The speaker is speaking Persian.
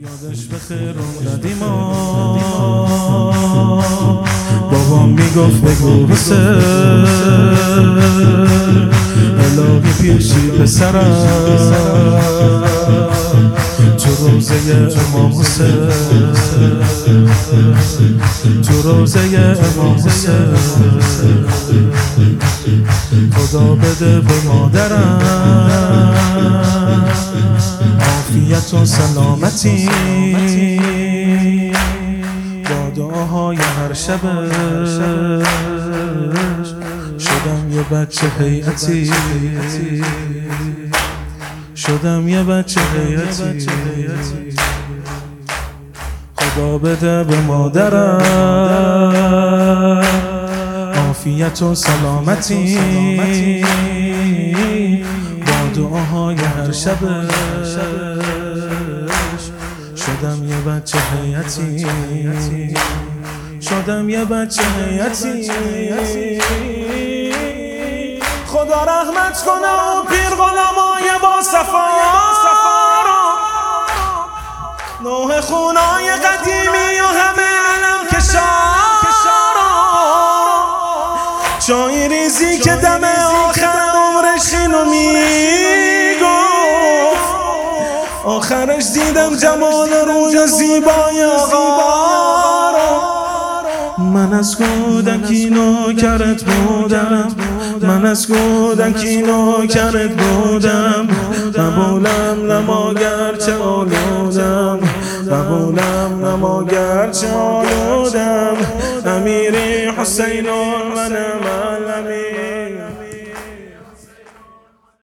یادش به خیر اومدی ما. بابام می‌گفت بگو حسین الهی پیشی پسرم. تو روزه امام حسین. تو روزه امام حسین. خدا بده به مادرم. عافیت و سلامتی. با دعاهای هر شب. شدم یه بچه حیعتی شدم یه بچه حیعتی خدا بده به مادرم. عافیت و سلامتی. دعاهای هر شب شدم یه بچه حیعتی شدم یه بچه حیعتی خدا رحمت کنه و پیر غلامای با صفا. نوه خونای قدیمی و همه علم کشارا چای ریزی که دم آخر عمرش اینو می‌گفت آخرش دیدم جمال روی زیبای آقا. من از کودکی نوکرت بودم. من از کودکی نوکرت بودم. قبولم نماگر چه آلودم. قبولم نماگر چه آلودم. امیری حسین منم